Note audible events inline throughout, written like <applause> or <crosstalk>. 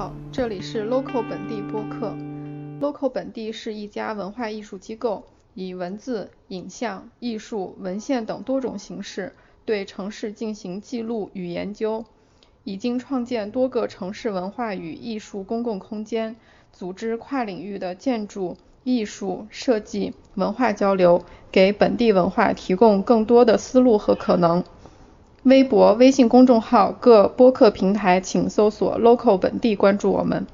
好，这里是 Local 本地播客。Local 本地是一家文化艺术机构，以文字、影像、艺术、文献等多种形式对城市进行记录与研究，已经创建多个城市文化与艺术公共空间，组织跨领域的建筑、艺术、设计、文化交流，给本地文化提供更多的思路和可能。微博、微信公众号、各播客平台，请搜索 “local 本地”，关注我们。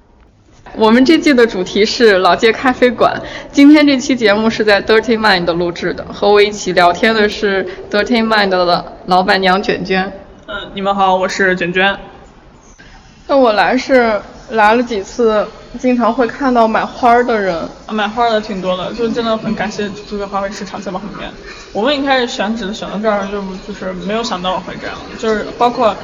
我们这季的主题是老街咖啡馆。今天这期节目是在 Dirty Mind 录制的，和我一起聊天的是 Dirty Mind 的老板娘卷卷。嗯，你们好，我是卷卷。那我来是来了几次，经常会看到买花的人。啊，买花的挺多的，就真的很感谢珠海花卉市场在旁边。我们一开始选址选到这儿，就就是没有想到会这样，就是包括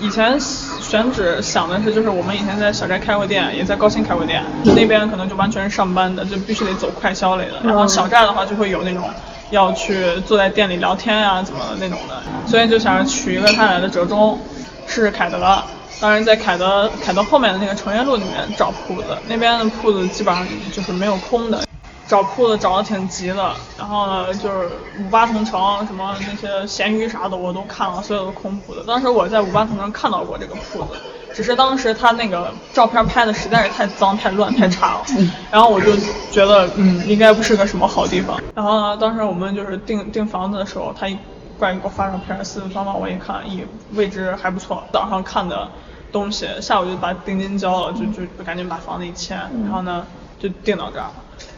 以前选址想的是，就是我们以前在小寨开过店，也在高新开过店，那边可能就完全是上班的，就必须得走快销类的。然后小寨的话就会有那种要去坐在店里聊天呀怎么那种的，所以就想取一个他俩的折中，试试凯德。当时在凯德凯德后面的那个成业路里面找铺子，那边的铺子基本上就是没有空的。找铺子找的挺急的，然后呢，就是五八同城什么那些闲鱼啥的我都看了，所有的空铺子。当时我在五八同城看到过这个铺子，只是当时他那个照片拍的实在是太脏、太乱、太差了。然后我就觉得，嗯，应该不是个什么好地方。然后呢，当时我们就是订订房子的时候，他一过来给我发照片，四四方方，我一看，咦，位置还不错。早上看的东西，下午就把定金交了，就就就赶紧把房子一签，然后呢就定到这儿。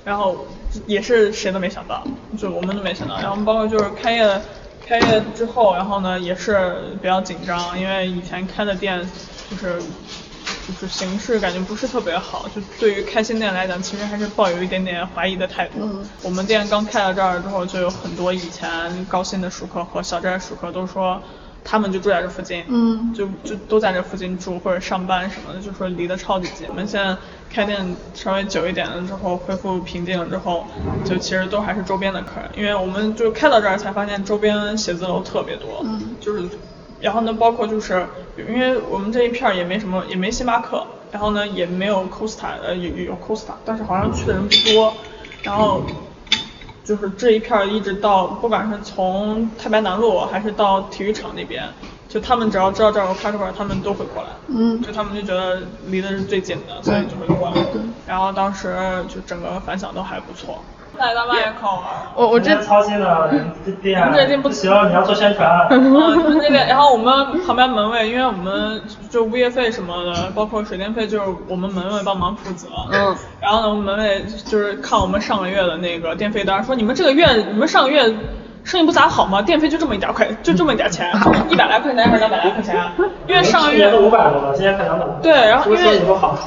然后也是谁都没想到，就我们都没想到。然后包括就是开业，开业之后，然后呢也是比较紧张，因为以前开的店就是就是形式感觉不是特别好，就对于开新店来讲，其实还是抱有一点点怀疑的态度。我们店刚开到这儿之后，就有很多以前高新的熟客和小寨熟客都说。他们就住在这附近，嗯，就就都在这附近住或者上班什么的，就说离得超级近。我们现在开店稍微久一点了之后，恢复平静了之后，就其实都还是周边的客人，因为我们就开到这儿才发现周边写字楼特别多，嗯，就是，然后呢，包括就是，因为我们这一片儿也没什么，也没星巴克，然后呢也没有 Costa，呃有有 Costa，但是好像去的人不多，然后。就是这一片儿一直到，不管是从太白南路还是到体育场那边，就他们只要知道这儿有咖啡馆，他们都会过来。嗯。就他们就觉得离的是最近的，所以就会过来。对。然后当时就整个反响都还不错。大大麦口。我我这操心的店。这店不行，你要做宣传。啊，<laughs> 那边，然后我们旁边门卫，因为我们就物业费什么的，包括水电费，就是我们门卫帮忙负责。嗯。然后呢，我们门卫就是看我们上个月的那个电费单，说你们这个月，你们上个月。生意不咋好嘛，电费就这么一点块，就这么一点钱，一百来块钱还是两百来块钱？因为上个月五百多了，现在快两百。对，然后因为，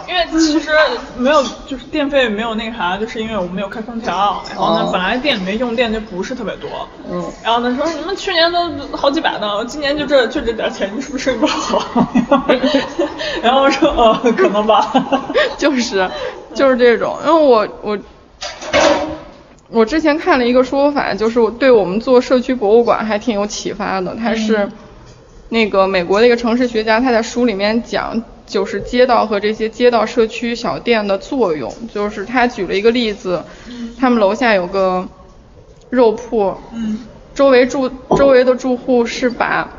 因为其实没有，就是电费没有那个啥，就是因为我们没有开空调，然后呢，本来店里面用电就不是特别多。嗯。然后呢说你们去年都好几百呢，今年就这就这点钱，你是不是生意不好？<laughs> 然后我说呃可能吧。<laughs> 就是就是这种，因为我我。我之前看了一个说法，就是对我们做社区博物馆还挺有启发的。他是那个美国的一个城市学家，他在书里面讲，就是街道和这些街道社区小店的作用。就是他举了一个例子，他们楼下有个肉铺，周围住周围的住户是把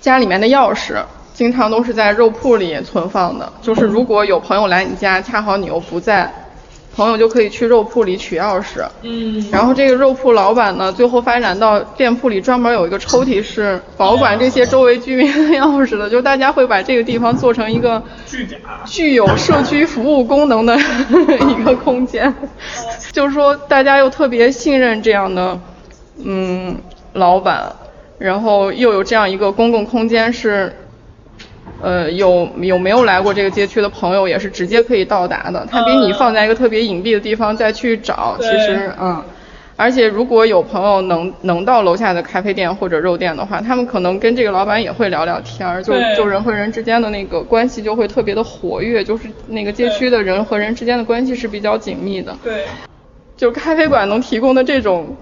家里面的钥匙经常都是在肉铺里存放的，就是如果有朋友来你家，恰好你又不在。朋友就可以去肉铺里取钥匙，嗯，然后这个肉铺老板呢，最后发展到店铺里专门有一个抽屉是保管这些周围居民的钥匙的，就大家会把这个地方做成一个具有社区服务功能的一个空间，就是说大家又特别信任这样的嗯老板，然后又有这样一个公共空间是。呃，有有没有来过这个街区的朋友也是直接可以到达的，它比你放在一个特别隐蔽的地方再去找，其实嗯，而且如果有朋友能能到楼下的咖啡店或者肉店的话，他们可能跟这个老板也会聊聊天儿，就就人和人之间的那个关系就会特别的活跃，就是那个街区的人和人之间的关系是比较紧密的。对，就咖啡馆能提供的这种。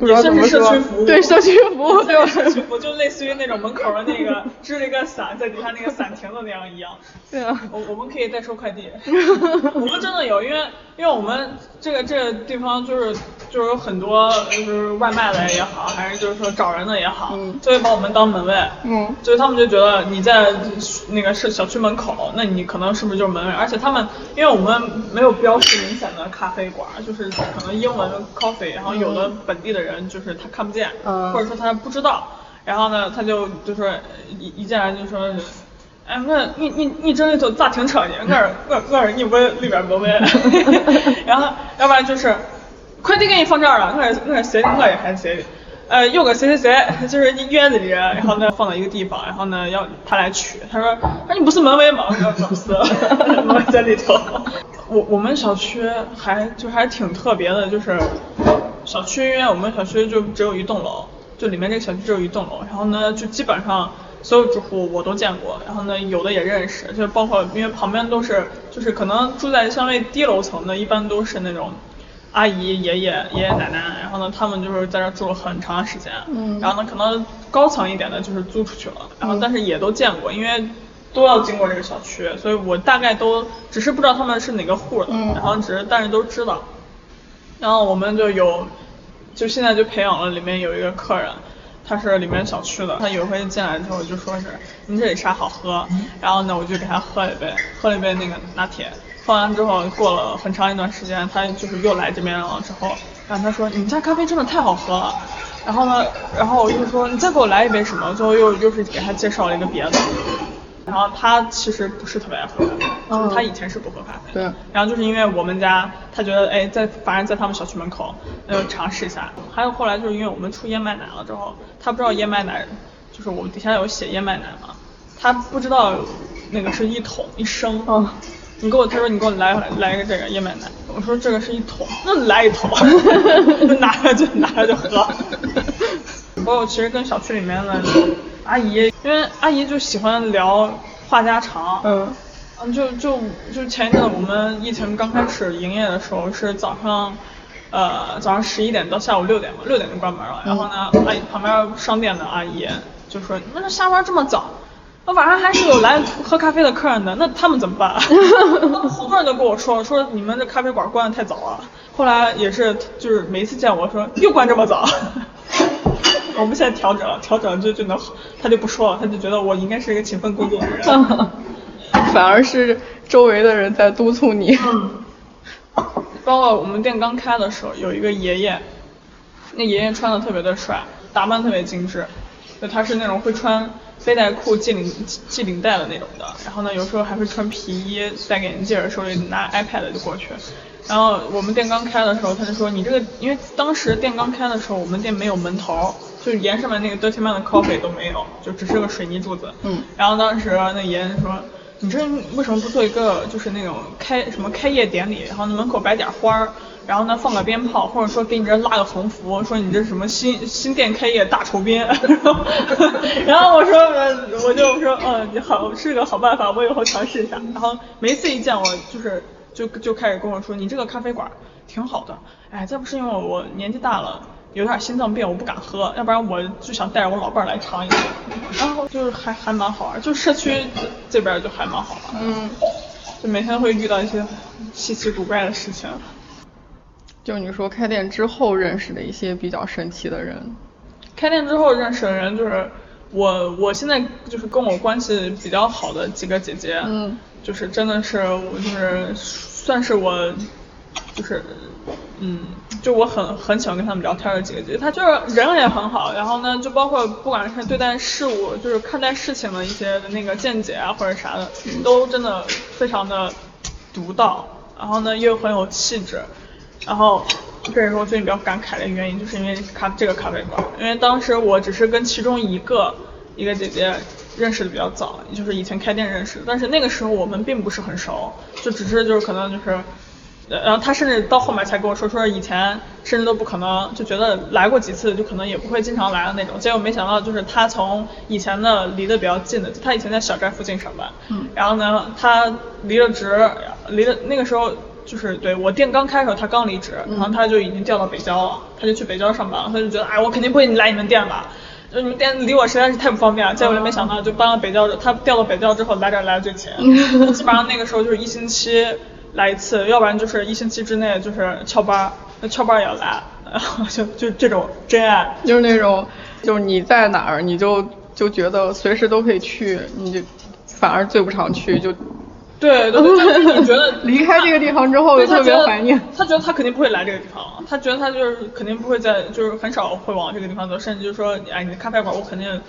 不知道怎么说也算是社区服务，<laughs> 对社区服务？社区服务就类似于那种门口的那个支了一个伞在底下那个伞亭子那样一样。<laughs> 对啊，我我们可以代收快递，<laughs> 我们真的有，因为因为我们这个这个地方就是就是有很多就是外卖的也好，还是就是说找人的也好，嗯就会把我们当门卫，嗯就是他们就觉得你在那个是小区门口，那你可能是不是就是门卫？而且他们因为我们没有标识明显的咖啡馆，就是可能英文 coffee，然后有的本地的人就是他看不见，嗯或者说他不知道，然后呢他就就说一一进来就说。哎，我你你你这里头咋停车呢？我说我我说你问里边门卫，<laughs> 然后要不然就是快递给你放这儿了，我说我说谁的我也还是谁的，呃有个谁谁谁就是你院子里人，然后呢放到一个地方，然后呢要他来取，他说他说你不是门卫吗？我说不是，<laughs> 门卫在里头。我我们小区还就还挺特别的，就是小区，因为我们小区就只有一栋楼，就里面这个小区只有一栋楼，然后呢就基本上。所有住户我都见过，然后呢，有的也认识，就包括因为旁边都是，就是可能住在相对低楼层的，一般都是那种阿姨、爷爷、爷爷奶奶，然后呢，他们就是在这住了很长时间，嗯然后呢，可能高层一点的就是租出去了，然后但是也都见过，因为都要经过这个小区，所以我大概都只是不知道他们是哪个户的，嗯然后只是但是都知道，然后我们就有，就现在就培养了里面有一个客人。他是里面小区的，他有一回进来之后就说是你这里啥好喝，然后呢我就给他喝了一杯，喝了一杯那个拿铁，喝完之后过了很长一段时间，他就是又来这边了之后，然后他说你们家咖啡真的太好喝了，然后呢，然后我就说你再给我来一杯什么，最后又又是给他介绍了一个别的。然后他其实不是特别爱喝咖啡，就是他以前是不喝咖啡的。对然后就是因为我们家，他觉得哎，在反正在他们小区门口，那就尝试一下。还有后来就是因为我们出燕麦奶了之后，他不知道燕麦奶，就是我们底下有写燕麦奶嘛，他不知道那个是一桶一升。哦你给我，他说你给我来来一个这个燕麦奶，我说这个是一桶，那来一桶，就 <laughs> <laughs> 拿着就拿着就喝。包括其实跟小区里面的阿姨，因为阿姨就喜欢聊话家常，嗯嗯，就就就前一阵我们疫情刚开始营业的时候是早上，呃早上十一点到下午六点嘛，六点就关门了。然后呢，阿姨旁边商店的阿姨就说：“你们这下班这么早，那晚上还是有来喝咖啡的客人的，那他们怎么办？” <laughs> 好多人都跟我说说你们这咖啡馆关的太早了。后来也是就是每一次见我说又关这么早。我们现在调整了，调整了就就能，他就不说了，他就觉得我应该是一个勤奋工作的人。<laughs> 反而是周围的人在督促你。包括我们店刚开的时候，有一个爷爷，那爷爷穿的特别的帅，打扮特别精致，就他是那种会穿背带裤系领系领带的那种的，然后呢有时候还会穿皮衣，戴个眼镜，手里拿 iPad 就过去。然后我们店刚开的时候，他就说你这个，因为当时店刚开的时候，我们店没有门头，就是沿上面那个 Dirty Man 的 Coffee 都没有，就只是个水泥柱子。嗯然后当时那爷爷说。你这为什么不做一个就是那种开什么开业典礼，然后门口摆点花儿，然后呢放个鞭炮，或者说给你这拉个横幅，说你这是什么新新店开业大酬宾，<laughs> 然后我说呃我就说嗯你好是个好办法，我以后尝试一下。然后每次一见我就是就就开始跟我说你这个咖啡馆挺好的，哎再不是因为我年纪大了。有点心脏病，我不敢喝，要不然我就想带着我老伴儿来尝一下。然后就是还还蛮好玩，就社区这边就还蛮好玩。嗯，就每天会遇到一些稀奇古怪的事情。就你说开店之后认识的一些比较神奇的人。开店之后认识的人就是我，我现在就是跟我关系比较好的几个姐姐，嗯，就是真的是我就是算是我就是嗯，就我很很喜欢跟他们聊天的几个姐姐，她就是人也很好，然后呢，就包括不管是对待事物，就是看待事情的一些那个见解啊或者啥的，都真的非常的独到，然后呢又很有气质，然后这也是我最近比较感慨的原因，就是因为咖这个咖啡馆，因为当时我只是跟其中一个一个姐姐认识的比较早，就是以前开店认识，但是那个时候我们并不是很熟，就只是就是可能就是。呃然后他甚至到后面才跟我说，说以前甚至都不可能，就觉得来过几次就可能也不会经常来的那种。结果没想到，就是他从以前的离得比较近的，他以前在小寨附近上班，嗯然后呢，他离了职，离了那个时候就是对我店刚开的时候他刚离职，然后他就已经调到北郊了，他就去北郊上班了，他就觉得哎我肯定不会来你们店吧。就你们店离我实在是太不方便了，结果就没想到就搬到北郊，他调到北郊之后来这儿来的最勤，<laughs> 基本上那个时候就是一星期来一次，要不然就是一星期之内就是翘班儿，那翘班儿也要来，然 <laughs> 后就就这种真爱。就是那种，就是你在哪儿，你就就觉得随时都可以去，你就反而最不常去，就对对对，就是你觉得 <laughs> 离开这个地方之后就特别怀念。他觉得他肯定不会来这个地方了，他觉得他就是肯定不会在，就是很少会往这个地方走，甚至就说，哎，你的咖啡馆我肯定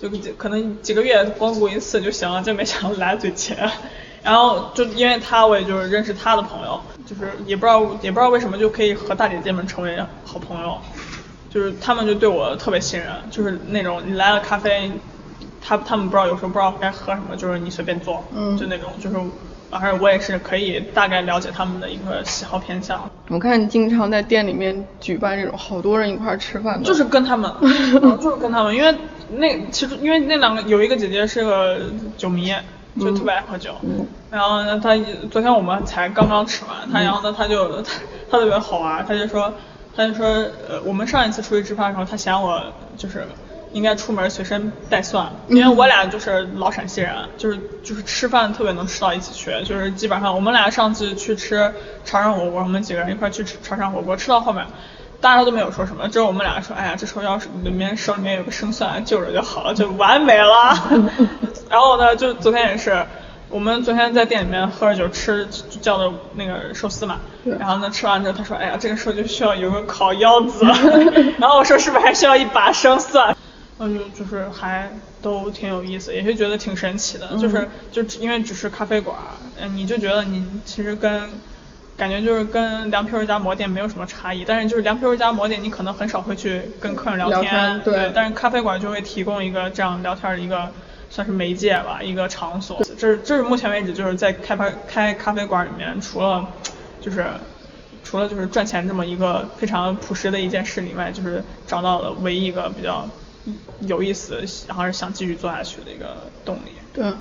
就可能几个月光顾一次就行了，就没想到来嘴钱。然后就因为他，我也就是认识他的朋友，就是也不知道也不知道为什么就可以和大姐姐们成为好朋友，就是他们就对我特别信任，就是那种你来了咖啡，他他们不知道有时候不知道该喝什么，就是你随便做，嗯。就那种就是，而且我也是可以大概了解他们的一个喜好偏向，我看你经常在店里面举办这种好多人一块儿吃饭的，就是跟他们，嗯 <laughs> 就是跟他们，因为那其实因为那两个有一个姐姐是个酒迷，就特别爱喝酒，然后呢，他昨天我们才刚刚吃完，他然后呢，他就他他特别好玩，他就说他就说呃，我们上一次出去吃饭的时候，他嫌我就是。应该出门随身带蒜，因为我俩就是老陕西人，就是就是吃饭特别能吃到一起去，就是基本上我们俩上次去吃潮汕火锅，我们几个人一块去吃潮汕火锅，吃到后面大家都没有说什么，只有我们俩说，哎呀，这时候要是里面手里面有个生蒜就着就好了，就完美了。<laughs> 然后呢，就昨天也是，我们昨天在店里面喝着酒吃叫的那个寿司嘛，然后呢吃完之后他说，哎呀，这个时候就需要有个烤腰子，<laughs> 然后我说是不是还需要一把生蒜？嗯，就就是还都挺有意思，也是觉得挺神奇的，就是就因为只是咖啡馆，嗯，你就觉得你其实跟感觉就是跟凉皮儿加馍店没有什么差异，但是就是凉皮儿加馍店你可能很少会去跟客人聊聊天对但是咖啡馆就会提供一个这样聊天的一个算是媒介吧，一个场所。这是这是目前为止就是在开发开咖啡馆里面，除了就是除了就是赚钱这么一个非常朴实的一件事以外，就是找到了唯一一个比较有意思，然后是想继续做下去的一个动力。对。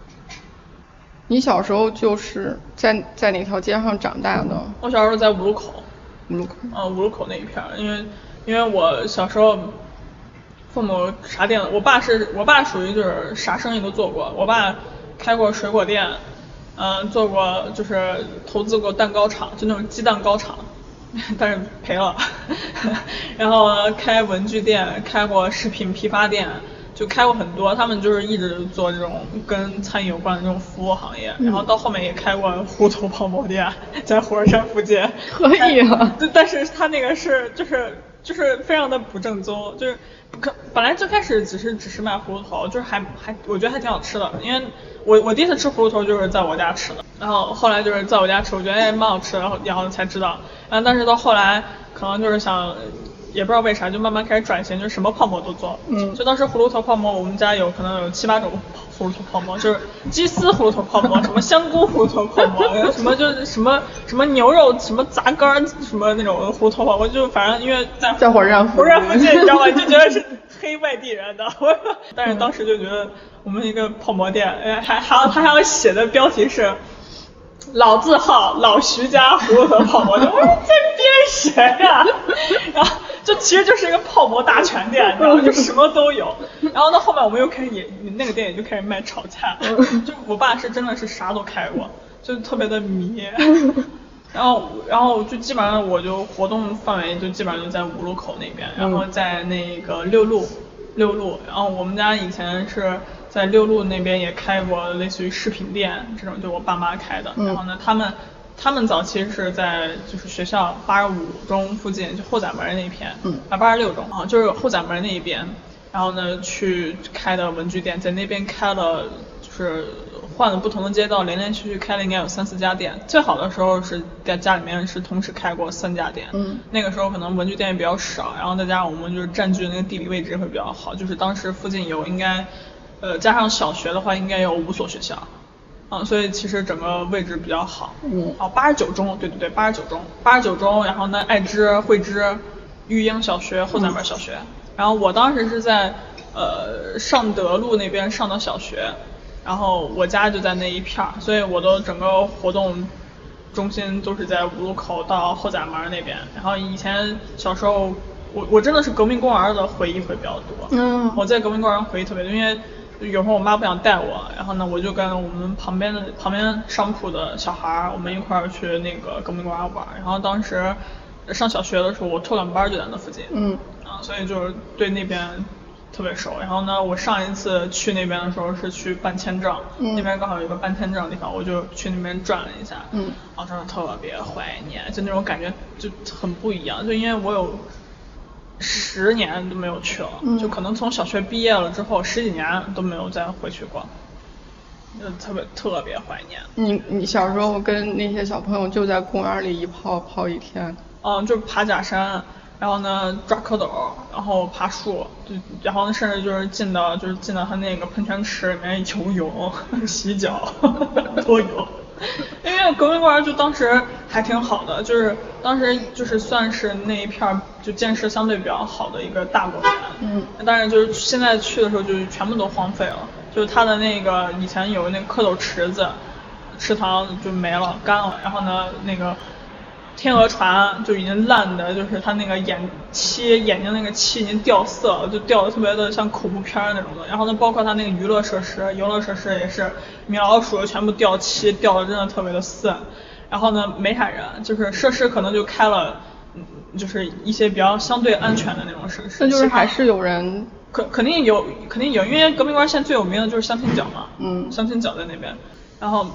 你小时候就是在在哪条街上长大的？我小时候在五路口，五路口。呃，五路口那一片儿，因为因为我小时候父母啥店，我爸是我爸属于就是啥生意都做过，我爸开过水果店，嗯、做过就是投资过蛋糕厂，就那种鸡蛋糕厂，<laughs> 但是赔了，<laughs> 然后开文具店，开过食品批发店。就开过很多，他们就是一直做这种跟餐饮有关的这种服务行业，然后到后面也开过糊涂泡馍店，在火车站附近。可以啊。但，但是他那个是就是就是非常的不正宗，就是不可本来最开始只是只是卖葫芦头，就是还还我觉得还挺好吃的，因为我我第一次吃葫芦头就是在我家吃的，然后后来就是在我家吃，我觉得哎蛮好吃的，然后然后才知道，然后但是到后来可能就是想。也不知道为啥，就慢慢开始转型，就什么泡馍都做。嗯就当时葫芦头泡馍，我们家有可能有七八种葫芦头泡馍，就是鸡丝葫芦头泡馍，<laughs> 什么香菇葫芦头泡馍，什么就是什么什么牛肉什么杂干什么那种葫芦头泡馍，就反正因为在在火车站附火车站附近，你知道吗？就觉得是黑外地人的。<laughs> 但是当时就觉得我们一个泡馍店，哎，还还要他还要写的标题是。老字号老徐家葫芦头泡馍，我说在编谁呀、然后就其实就是一个泡馍大全店，<laughs> 你知道吗？就什么都有。然后到后面我们又开始也那个店也就开始卖炒菜，就我爸是真的是啥都开过，就特别的迷。<laughs> 然后然后就基本上我就活动范围就基本上就在五路口那边，然后在那个六路六路，然后我们家以前是。在六路那边也开过类似于饰品店这种，就我爸妈开的。然后呢，他们他们早期是在就是学校八十五中附近，就后宰门那一片，啊八十六中啊，就是后宰门那一边。然后呢，去开的文具店，在那边开了，就是换了不同的街道，连连续续开了应该有三四家店。最好的时候是在家里面是同时开过三家店，嗯，那个时候可能文具店也比较少，然后再加上我们就是占据的那个地理位置会比较好，就是当时附近有应该。呃，加上小学的话，应该有五所学校，啊，所以其实整个位置比较好。嗯。哦，八十九中，对对对，八十九中，八十九中，然后呢，爱知、汇知、育英小学、后宰门小学。然后我当时是在呃尚德路那边上的小学，然后我家就在那一片儿，所以我的整个活动中心都是在五路口到后宰门那边。然后以前小时候，我我真的是革命公园的回忆会比较多。嗯我在革命公园回忆特别多，因为有时候我妈不想带我，然后呢我就跟我们旁边的旁边商铺的小孩儿，我们一块儿去那个革命公园玩。然后当时上小学的时候，我托管班就在那附近。嗯啊，所以就是对那边特别熟。然后呢，我上一次去那边的时候是去办签证，嗯那边刚好有一个办签证的地方，我就去那边转了一下，嗯然后真的特别怀念，就那种感觉就很不一样，就因为我有。十年都没有去了，嗯就可能从小学毕业了之后十几年都没有再回去过，就特别特别怀念。你你小时候跟那些小朋友就在公园里一泡泡一天。嗯，就是爬假山，然后呢抓蝌蚪，然后爬树，就然后呢甚至就是进到就是进到他那个喷泉池里面游泳、<laughs> 洗脚 <laughs> 都有。因为革命公园就当时还挺好的，就是当时就是算是那一片儿就建设相对比较好的一个大公园。嗯。但是就是现在去的时候就是全部都荒废了，就是它的那个以前有那个蝌蚪池子，池塘就没了干了，然后呢那个。天鹅船就已经烂的，就是它那个眼漆眼睛那个漆已经掉色了，就掉的特别的像恐怖片儿那种的。然后呢，包括它那个娱乐设施、游乐设施也是米老鼠全部掉漆，掉的真的特别的碎。然后呢，没啥人，就是设施可能就开了，嗯就是一些比较相对安全的那种设施。那就是还是有人。肯肯定有，肯定有，因为革命公园现在最有名的就是相亲角嘛，嗯相亲角在那边，然后，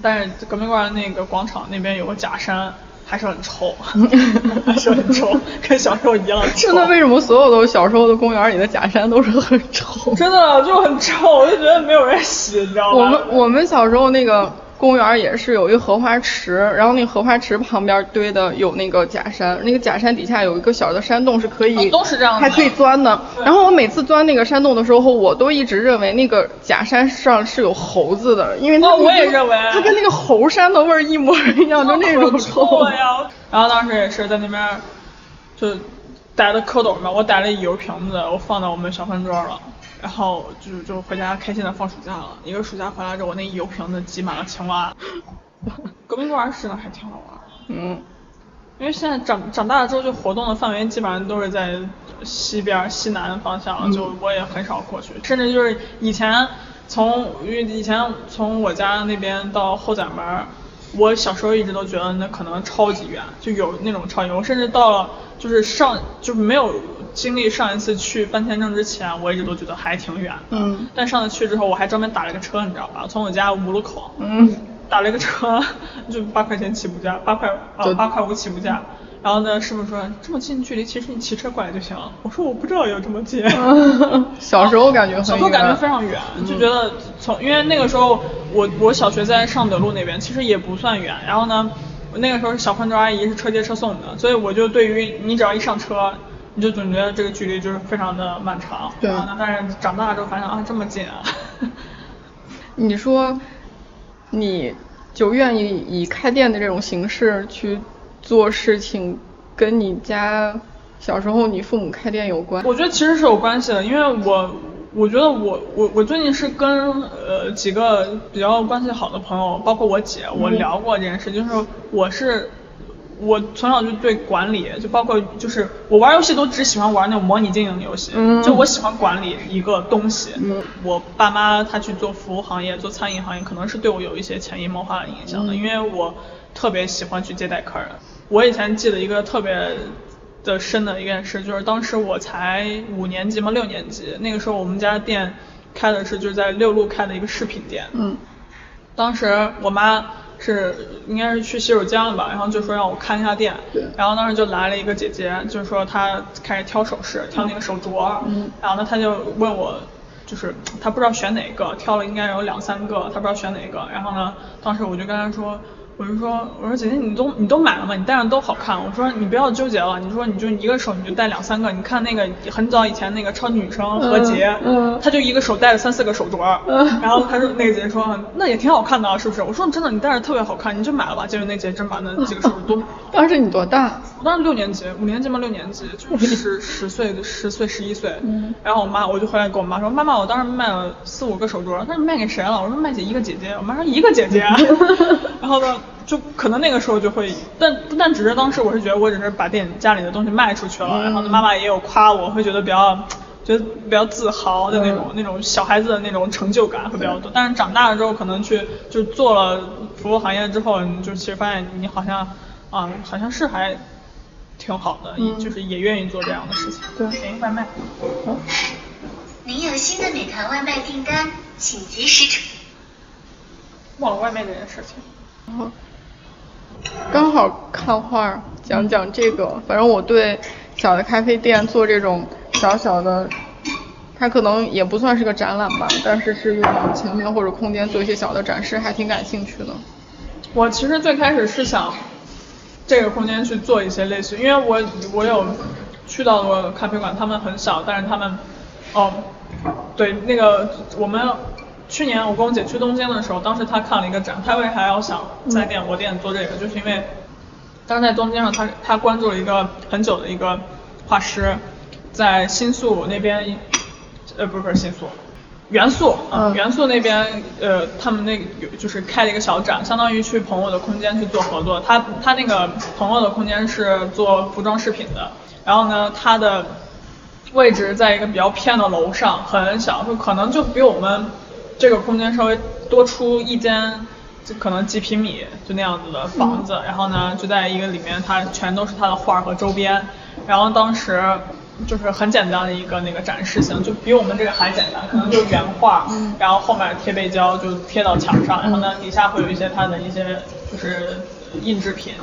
但是革命公园那个广场那边有个假山，还是很臭，<laughs> 还是很臭，跟小时候一样 <laughs> 臭。真的为什么所有的小时候的公园里的假山都是很臭？真的就很臭，我就觉得没有人洗，你知道吗？我们我们小时候那个公园也是有一个荷花池，然后那个荷花池旁边堆的有那个假山，那个假山底下有一个小的山洞是可以，哦都是这样的还可以钻的。然后我每次钻那个山洞的时候，我都一直认为那个假山上是有猴子的，因为它、哦我也认为它跟那个猴山的味儿一模一样，就那种臭呀！然后当时也是在那边就逮的蝌蚪嘛，我逮了一油瓶子，我放到我们小饭桌了。然后就就回家开心的放暑假了。一个暑假回来之后，我那一油瓶子挤满了青蛙。<laughs> 革命公园是呢，还挺好玩。嗯，因为现在长长大了之后，就活动的范围基本上都是在西边西南方向了，就我也很少过去，甚至就是以前从因为以前从我家那边到后宰门儿，我小时候一直都觉得那可能超级远，就有那种超级远，我甚至到了就是上就是没有经历上一次去办签证之前，我一直都觉得还挺远的。嗯但上次去之后，我还专门打了个车，你知道吧？从我家五路口。嗯，打了一个车，就八块钱起步价，八块啊八块五起步价。然后呢，师傅说这么近距离，其实你骑车过来就行了。我说我不知道有这么近。<laughs> 小时候感觉很小时候感觉非常远，就觉得从因为那个时候我我小学在尚德路那边，其实也不算远。然后呢，我那个时候小饭桌阿姨是车接车送的，所以我就对于你只要一上车，你就总觉得这个距离就是非常的漫长。对啊，但是长大了之后发现啊这么近啊。<laughs> 你说，你就愿意以开店的这种形式去做事情，跟你家小时候你父母开店有关？我觉得其实是有关系的，因为我我觉得我我我最近是跟呃几个比较关系好的朋友，包括我姐，我聊过这件事，就是我是我从小就对管理，就包括就是我玩游戏都只喜欢玩那种模拟经营游戏，嗯就我喜欢管理一个东西。嗯我爸妈他去做服务行业，做餐饮行业，可能是对我有一些潜移默化的影响的，嗯因为我特别喜欢去接待客人。我以前记得一个特别的深的一件事，就是当时我才五年级嘛，六年级，那个时候我们家店开的是就是在六路开的一个饰品店。嗯当时我妈是应该是去洗手间了吧，然后就说让我看一下店，然后当时就来了一个姐姐，就是说她开始挑首饰，挑那个手镯，嗯然后呢她就问我。就是她不知道选哪个，挑了应该有两三个，她不知道选哪个。然后呢，当时我就跟她说，我就说，我说姐姐你都你都买了吗？你戴上都好看。我说你不要纠结了，你说你就一个手你就戴两三个。你看那个很早以前那个超级女生何洁，嗯她就一个手戴了三四个手镯，嗯然后她说那个姐姐说那也挺好看的啊，是不是？我说真的，你戴着特别好看，你就买了吧。结果那姐真把那几个手镯都 <laughs> 当时你多大？我当时六年级，五年级嘛，六年级，就是十 <laughs> 十岁的十岁十一岁。嗯。然后我妈，我就回来跟我妈说，妈妈，我当时卖了四五个手镯，她说卖给谁了？我说卖给一个姐姐。我妈说一个姐姐。<laughs> 然后呢，就可能那个时候就会，但但只是当时我是觉得我只是把店家里的东西卖出去了，然后妈妈也有夸我，会觉得比较觉得比较自豪的那种那种小孩子的那种成就感会比较多。但是长大了之后，可能去就做了服务行业之后，你就其实发现你好像啊，好像是还。挺好的，就是也愿意做这样的事情。对，点外卖。您有新的美团外卖订单，请及时处理忘了外卖这件事情。然后刚好看画讲讲这个，反正我对小的咖啡店做这种小小的，它可能也不算是个展览吧，但是是用前面或者空间做一些小的展示，还挺感兴趣的。我其实最开始是想。这个空间去做一些类似，因为我我有去到过咖啡馆，他们很小，但是他们，哦，对，那个我们去年我跟我姐去东京的时候，当时她看了一个展，她为啥要想在店我店做这个，就是因为当时在东京上，她她关注了一个很久的一个画师，在新宿那边，呃，不是不是新宿。元素，嗯，元素那边，呃，他们那有就是开了一个小展，相当于去朋友的空间去做合作。他他那个朋友的空间是做服装饰品的，然后呢，他的位置在一个比较偏的楼上，很小，就可能就比我们这个空间稍微多出一间，就可能几平米就那样子的房子。然后呢，就在一个里面，它全都是他的画和周边。然后当时。就是很简单的一个那个展示型，就比我们这个还简单，可能就原画，然后后面贴背胶就贴到墙上，然后呢底下会有一些它的一些就是印制品，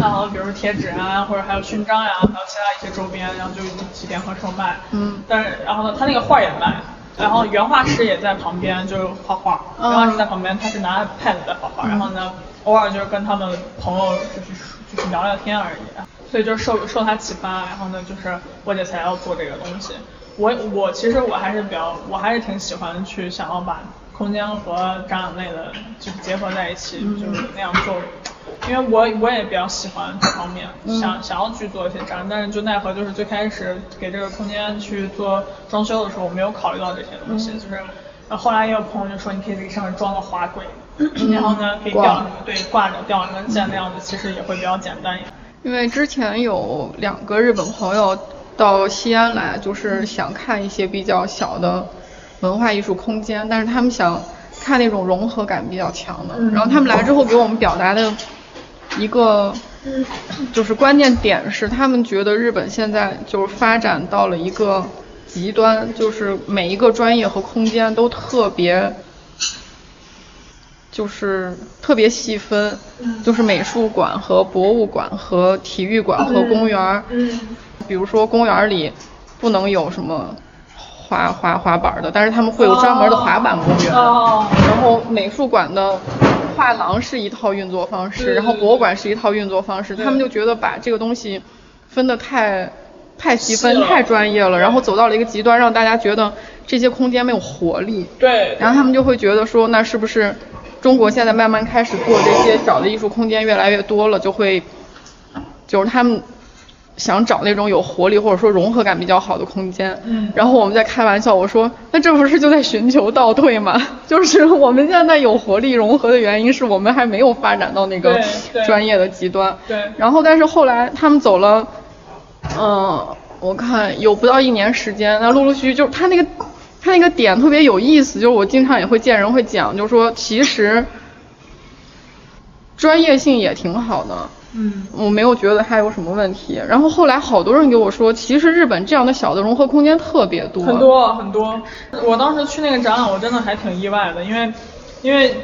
然后比如贴纸啊，或者还有勋章呀，还有其他一些周边，然后就一起联合售卖。嗯。但是然后呢，他那个画也卖，然后原画师也在旁边就是画画，原画师在旁边他是拿 pad 在画画，然后呢偶尔就是跟他们朋友就是就是聊聊天而已。所以就受受他启发，然后呢，就是我姐才要做这个东西。我我其实我还是比较，我还是挺喜欢去想要把空间和展览类的就结合在一起，就是那样做。因为我我也比较喜欢这方面，想想要去做一些展，但是就奈何就是最开始给这个空间去做装修的时候，我没有考虑到这些东西。就是后来也有朋友就说，你可以在上面装个滑轨，<clears throat> 然后呢可以吊什么对挂着吊一根线那样子，其实也会比较简单一点。因为之前有两个日本朋友到西安来，就是想看一些比较小的文化艺术空间，但是他们想看那种融合感比较强的。然后他们来之后给我们表达的一个就是关键点是，他们觉得日本现在就是发展到了一个极端，就是每一个专业和空间都特别。就是特别细分，就是美术馆和博物馆和体育馆和公园儿。嗯。比如说公园里不能有什么滑滑滑板的，但是他们会有专门的滑板公园。哦。然后美术馆的画廊是一套运作方式，然后博物馆是一套运作方式。他们就觉得把这个东西分得太太细分、太专业了，然后走到了一个极端，让大家觉得这些空间没有活力。对。然后他们就会觉得说，那是不是？中国现在慢慢开始做这些小的艺术空间越来越多了，就会，就是他们想找那种有活力或者说融合感比较好的空间。嗯。然后我们在开玩笑，我说那这不是就在寻求倒退吗？<laughs> 就是我们现在有活力融合的原因是我们还没有发展到那个专业的极端。对。然后但是后来他们走了，嗯，我看有不到一年时间，那陆陆续续就他那个。他那个点特别有意思，就是我经常也会见人会讲，就是说其实专业性也挺好的，嗯，我没有觉得它有什么问题。然后后来好多人给我说，其实日本这样的小的融合空间特别多，很多很多。我当时去那个展览，我真的还挺意外的，因为因为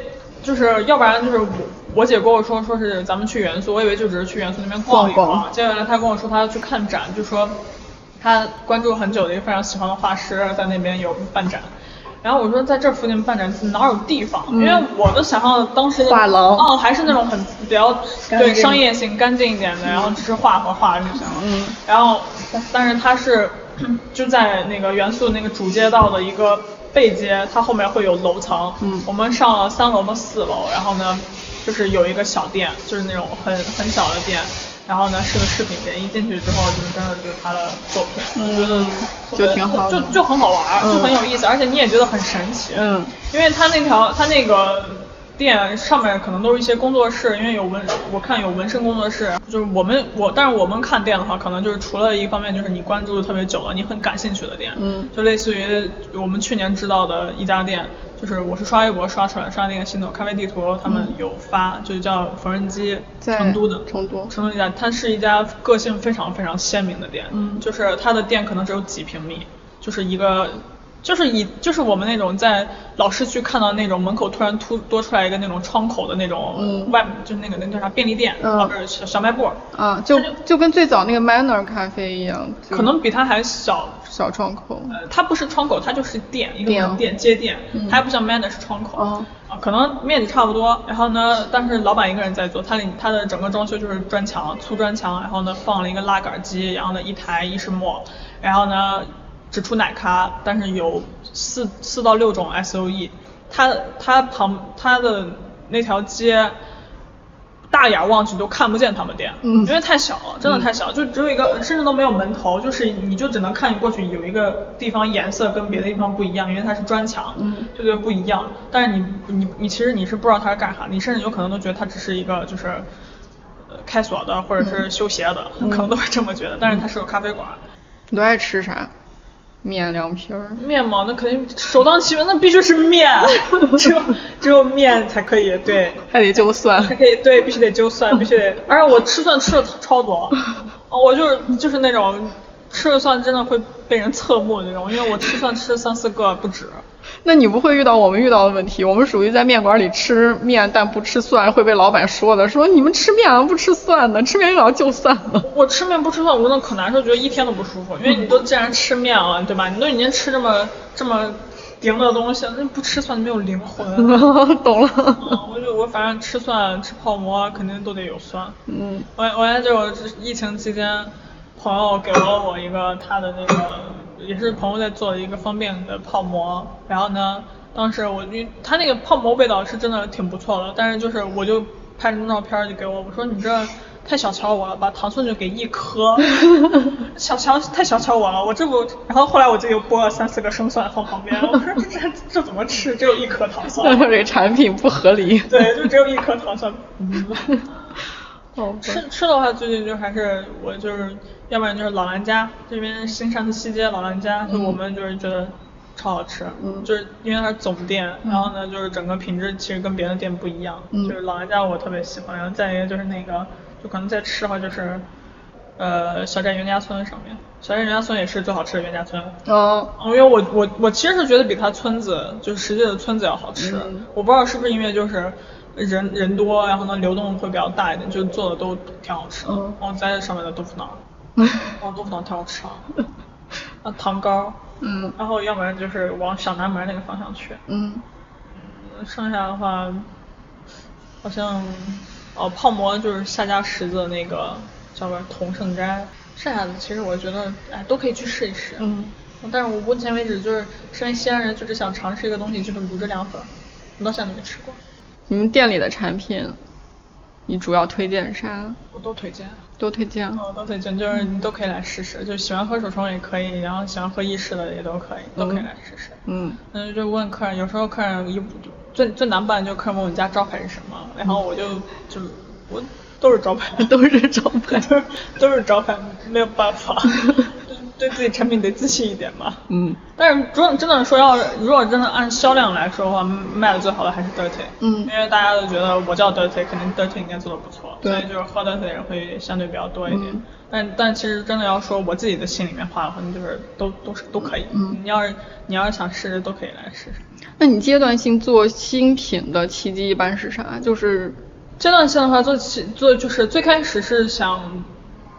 就是要不然就是我我姐跟我说说是咱们去元素，我以为就只是去元素那边逛一逛，接下来她跟我说她要去看展，就说。他关注很久的一个非常喜欢的画师在那边有办展，然后我说在这附近办展哪有地方？因为我的想象当时画廊哦还是那种很比较对商业性干净一点的，然后只是画和画就行了。嗯。然后但是它是就在那个元素那个主街道的一个背街，它后面会有楼层。嗯。我们上了三楼的四楼，然后呢就是有一个小店，就是那种很很小的店。然后呢是个视频店，一进去之后就是真的就是他的作品，我觉得嗯。就挺好就就很好玩，嗯就很有意思，而且你也觉得很神奇，嗯，因为他那条他那个。店上面可能都是一些工作室，因为有纹，我看有纹身工作室，就是我们我，但是我们看店的话，可能就是除了一方面就是你关注的特别久了，你很感兴趣的店，嗯就类似于我们去年知道的一家店，就是我是刷微博刷出来，刷那个新的咖啡地图，他们有发，就叫缝纫机，在成都的，成都成都一家，它是一家个性非常非常鲜明的店，嗯就是它的店可能只有几平米，就是一个。就是以就是我们那种在老市区看到那种门口突然突多出来一个那种窗口的那种嗯外，就是那个那叫啥便利店，嗯啊不是小小卖部，啊，就就跟最早那个 Manner 咖啡一样，可能比它还小。小窗口。呃，它不是窗口，它就是店，一个店门店接店，嗯它还不像 Manner 是窗口。哦啊，可能面积差不多，然后呢，但是老板一个人在做，他里他的整个装修就是砖墙，粗砖墙，然后呢放了一个拉杆机，然后呢一台意式磨，然后呢只出奶咖，但是有四四到六种 SOE，它它旁它的那条街。大眼望去都看不见他们店，嗯因为太小了，真的太小，就只有一个，甚至都没有门头，就是你就只能看过去有一个地方颜色跟别的地方不一样，因为它是砖墙，嗯就觉得不一样。但是你你你其实你是不知道它是干啥，你甚至有可能都觉得它只是一个就是呃开锁的或者是修鞋的，嗯可能都会这么觉得。但是它是个咖啡馆，你都爱吃啥？面凉皮儿。面嘛，那肯定首当其冲，那必须是面，<laughs> 只有只有面才可以，对。还得就蒜。还可以对，必须得揪蒜，必须得，而且我吃蒜吃的超多，<laughs> 哦我就是就是那种吃了蒜真的会被人侧目那种，因为我吃蒜吃了三四个不止。<laughs> 那你不会遇到我们遇到的问题？我们属于在面馆里吃面但不吃蒜，会被老板说的，说你们吃面啊不吃蒜呢，吃面又要就蒜呢。我吃面不吃蒜，我真的可难受，觉得一天都不舒服，因为你都既然吃面了，对吧？你都已经吃这么这么顶的东西了，那不吃蒜没有灵魂。<laughs> 懂了。嗯我就我反正吃蒜吃泡馍肯定都得有蒜。嗯我我还就疫情期间，朋友给了我一个他的那个，也是朋友在做的一个方便的泡馍，然后呢，当时我就他那个泡馍味道是真的挺不错的，但是就是我就拍张照片就给我，我说你这太小瞧我了把，糖蒜就给一颗，<laughs> 小瞧太小瞧我了，我这不，然后后来我就又剥了三四个生蒜放旁边，我说这这这怎么吃？只有一颗糖蒜。<laughs> 这个产品不合理。对，就只有一颗糖蒜。嗯 <laughs> 好吃吃的话，最近就还是我就是，要不然就是老兰家这边新上的西街老兰家，就我们就是觉得超好吃，嗯。就是因为它是总店，然后呢就是整个品质其实跟别的店不一样，嗯。就是老兰家我特别喜欢，然后再一个就是那个就可能在吃的话就是，呃小寨袁家村上面，小寨袁家村也是最好吃的袁家村，哦，因为我我我其实是觉得比它村子就是实际的村子要好吃，嗯。我不知道是不是因为就是人人多，然后呢流动会比较大一点，就做的都挺好吃的。嗯。然后在上面的豆腐脑，<laughs> 哦豆腐脑挺好吃了，啊糖糕，嗯。然后要不然就是往小南门那个方向去，嗯。嗯剩下的话好像哦泡馍就是下家十字那个叫个同盛斋，剩下的其实我觉得哎都可以去试一试。嗯，但是我目前为止就是身为西安人，就是想尝试一个东西，就是卤汁凉粉，我到现在都没吃过，你们店里的产品，你主要推荐啥？我都推荐。都推荐。哦，都推荐，就是你都可以来试试，就喜欢喝手冲也可以，然后喜欢喝意式的也都可以，都可以来试试。嗯嗯，就问客人，有时候客人一最最难办就是客人问我们家招牌是什么，然后我就就我都是招牌，<laughs> 都是招牌 <laughs> 都是都是招牌，没有办法，<laughs> 对自己产品得自信一点嘛。嗯但是真真的说要，如果真的按销量来说的话，卖的最好的还是 Dirty。嗯因为大家都觉得我叫 Dirty，肯定 Dirty 应该做的不错，对所以就是喝 Dirty 的人会相对比较多一点。嗯但但其实真的要说我自己的心里面话的话，就是都都是都可以。嗯你要是你要是想试试，都可以来试试。那你阶段性做新品的契机一般是啥？就是阶段性的话，做起做就是最开始是想，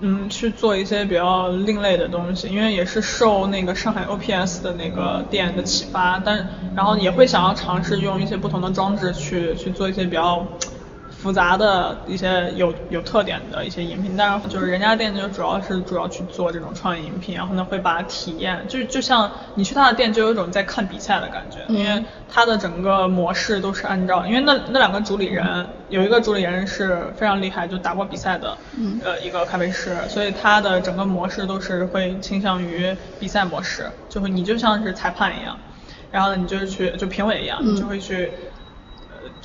嗯，去做一些比较另类的东西，因为也是受那个上海 OPS 的那个店的启发，但然后也会想要尝试用一些不同的装置去去做一些比较复杂的一些有有特点的一些饮品，但是就是人家店就主要是主要去做这种创意饮品，然后呢会把体验，就就像你去他的店就有一种在看比赛的感觉，因为他的整个模式都是按照，因为那那两个主理人有一个主理人是非常厉害，就打过比赛的，呃一个咖啡师，所以他的整个模式都是会倾向于比赛模式，就会你就像是裁判一样。然后呢，你就是去就评委一样，你就会去，呃，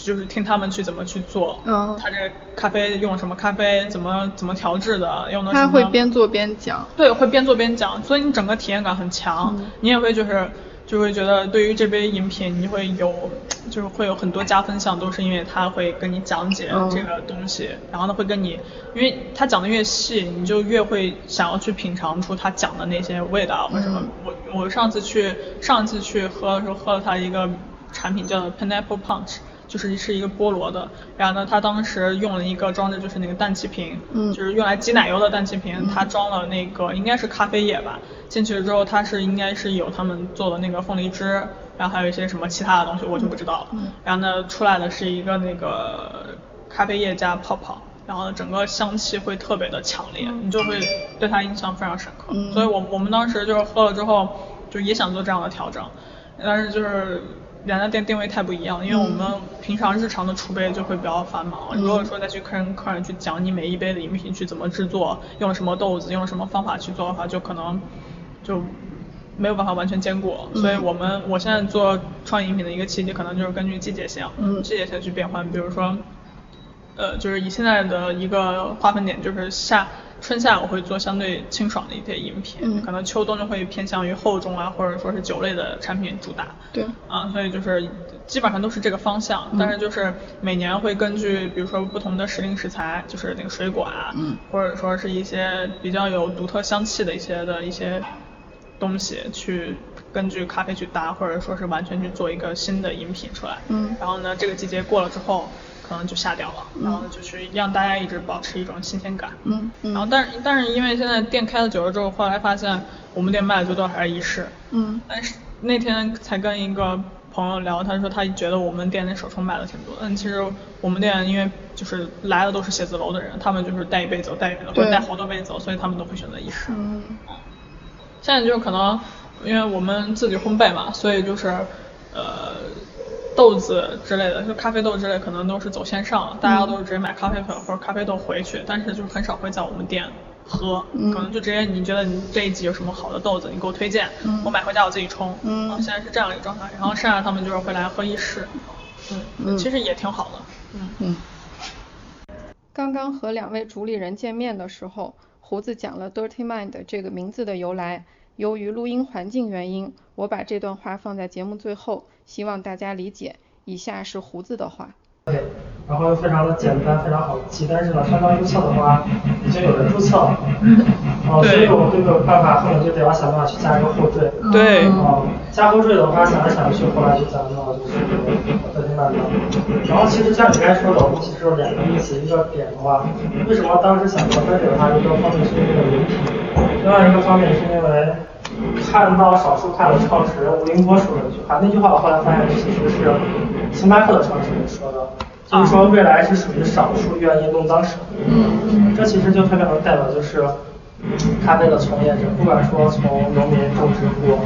就是听他们去怎么去做，嗯他这咖啡用什么咖啡，怎么怎么调制的，用的什么，他会边做边讲。对，会边做边讲，所以你整个体验感很强，嗯你也会就是就会觉得对于这杯饮品你会有就是会有很多加分项，都是因为他会跟你讲解嗯这个东西，然后呢会跟你，因为他讲的越细，你就越会想要去品尝出他讲的那些味道或什么。嗯我我上次去上次去喝的时候喝了他一个产品叫做 Pineapple Punch。就是是一个菠萝的，然后呢，他当时用了一个装着就是那个氮气瓶，嗯就是用来挤奶油的氮气瓶，他装了那个应该是咖啡液吧，进去了之后它是应该是有他们做的那个凤梨汁，然后还有一些什么其他的东西我就不知道了，然后呢出来的是一个那个咖啡液加泡泡，然后整个香气会特别的强烈，你就会对它印象非常深刻，嗯。所以我我们当时就是喝了之后就也想做这样的调整，但是就是。两家店定位太不一样，因为我们平常日常的储备就会比较繁忙。如果说再去客人客人去讲你每一杯的饮品去怎么制作，用了什么豆子，用了什么方法去做的话，就可能就没有办法完全兼顾。所以我们我现在做创意饮品的一个契机，可能就是根据季节性，嗯季节性去变换。比如说，呃，就是以现在的一个划分点，就是夏春夏我会做相对清爽的一些饮品，嗯可能秋冬就会偏向于厚重啊，或者说是酒类的产品主打。对啊，所以就是基本上都是这个方向，但是就是每年会根据比如说不同的时令食材，就是那个水果啊，嗯或者说是一些比较有独特香气的一些的一些东西，去根据咖啡去搭，或者说是完全去做一个新的饮品出来。嗯然后呢，这个季节过了之后，可能就下掉了，然后就是让大家一直保持一种新鲜感。嗯嗯然后但是但是因为现在店开了久了之后，后来发现我们店卖的最多还是一式。嗯但是那天才跟一个朋友聊，他说他觉得我们店那手冲卖的挺多的。但其实我们店因为就是来的都是写字楼的人，他们就是带一杯走，带一杯走，或者带好多杯走，所以他们都会选择意式。嗯现在就是可能因为我们自己烘焙嘛，所以就是呃豆子之类的，就咖啡豆之类，可能都是走线上，大家都是直接买咖啡粉或者咖啡豆回去，但是就是很少会在我们店喝，嗯可能就直接你觉得你这一季有什么好的豆子，你给我推荐，嗯我买回家我自己冲，嗯现在是这样一个状态，然后剩下他们就是会来喝意式，嗯，嗯其实也挺好的，嗯。嗯。刚刚和两位主理人见面的时候，胡子讲了 “Dirty Mind” 这个名字的由来。由于录音环境原因，我把这段话放在节目最后，希望大家理解。以下是胡子的话。对，然后又非常的简单，非常好记，但是呢，刚刚注册的话，已经有人注册了，哦，所以我这个办法后面就得要想办法去加一个后缀。对哦，加后缀的话，想来想去，后来就想到就是特别慢的。然后其实像你刚才说的，我们其实有两个意思，一个点的话，为什么当时想做分水的话，一个方面是因为饮品，另外一个方面是因为看到少数派的创始人吴林波说的一句话，那句话我后来发现其实是星巴克的创始人说的，就是说未来是属于少数愿意弄脏手。嗯这其实就特别能代表就是咖啡的从业者，不管说从农民种植户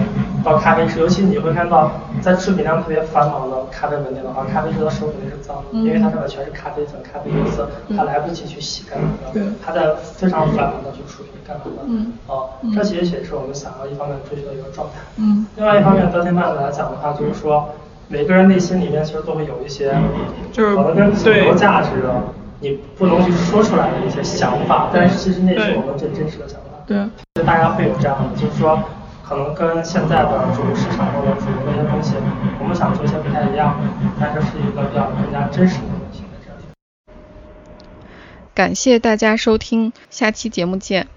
到咖啡师，尤其你会看到在制品量特别繁忙的咖啡门店的话，咖啡师的手肯定是脏的，因为它上面全是咖啡粉、咖啡油渍，他来不及去洗干对净，他在非常繁忙的去处理干嘛的，嗯。哦，这其实也是我们想要一方面追求的一个状态。嗯。另外一方面，德天曼来讲的话，就是说每个人内心里面其实都会有一些，就是可能跟主对。流价值的，你不能去说出来的一些想法，但是其实那是我们最真实的想法。对，就大家会有这样的，就是说，可能跟现在的主流市场或者主流的一些东西，我们想做一些不太一样，但是是一个比较更加真实的东西的这样。感谢大家收听，下期节目见。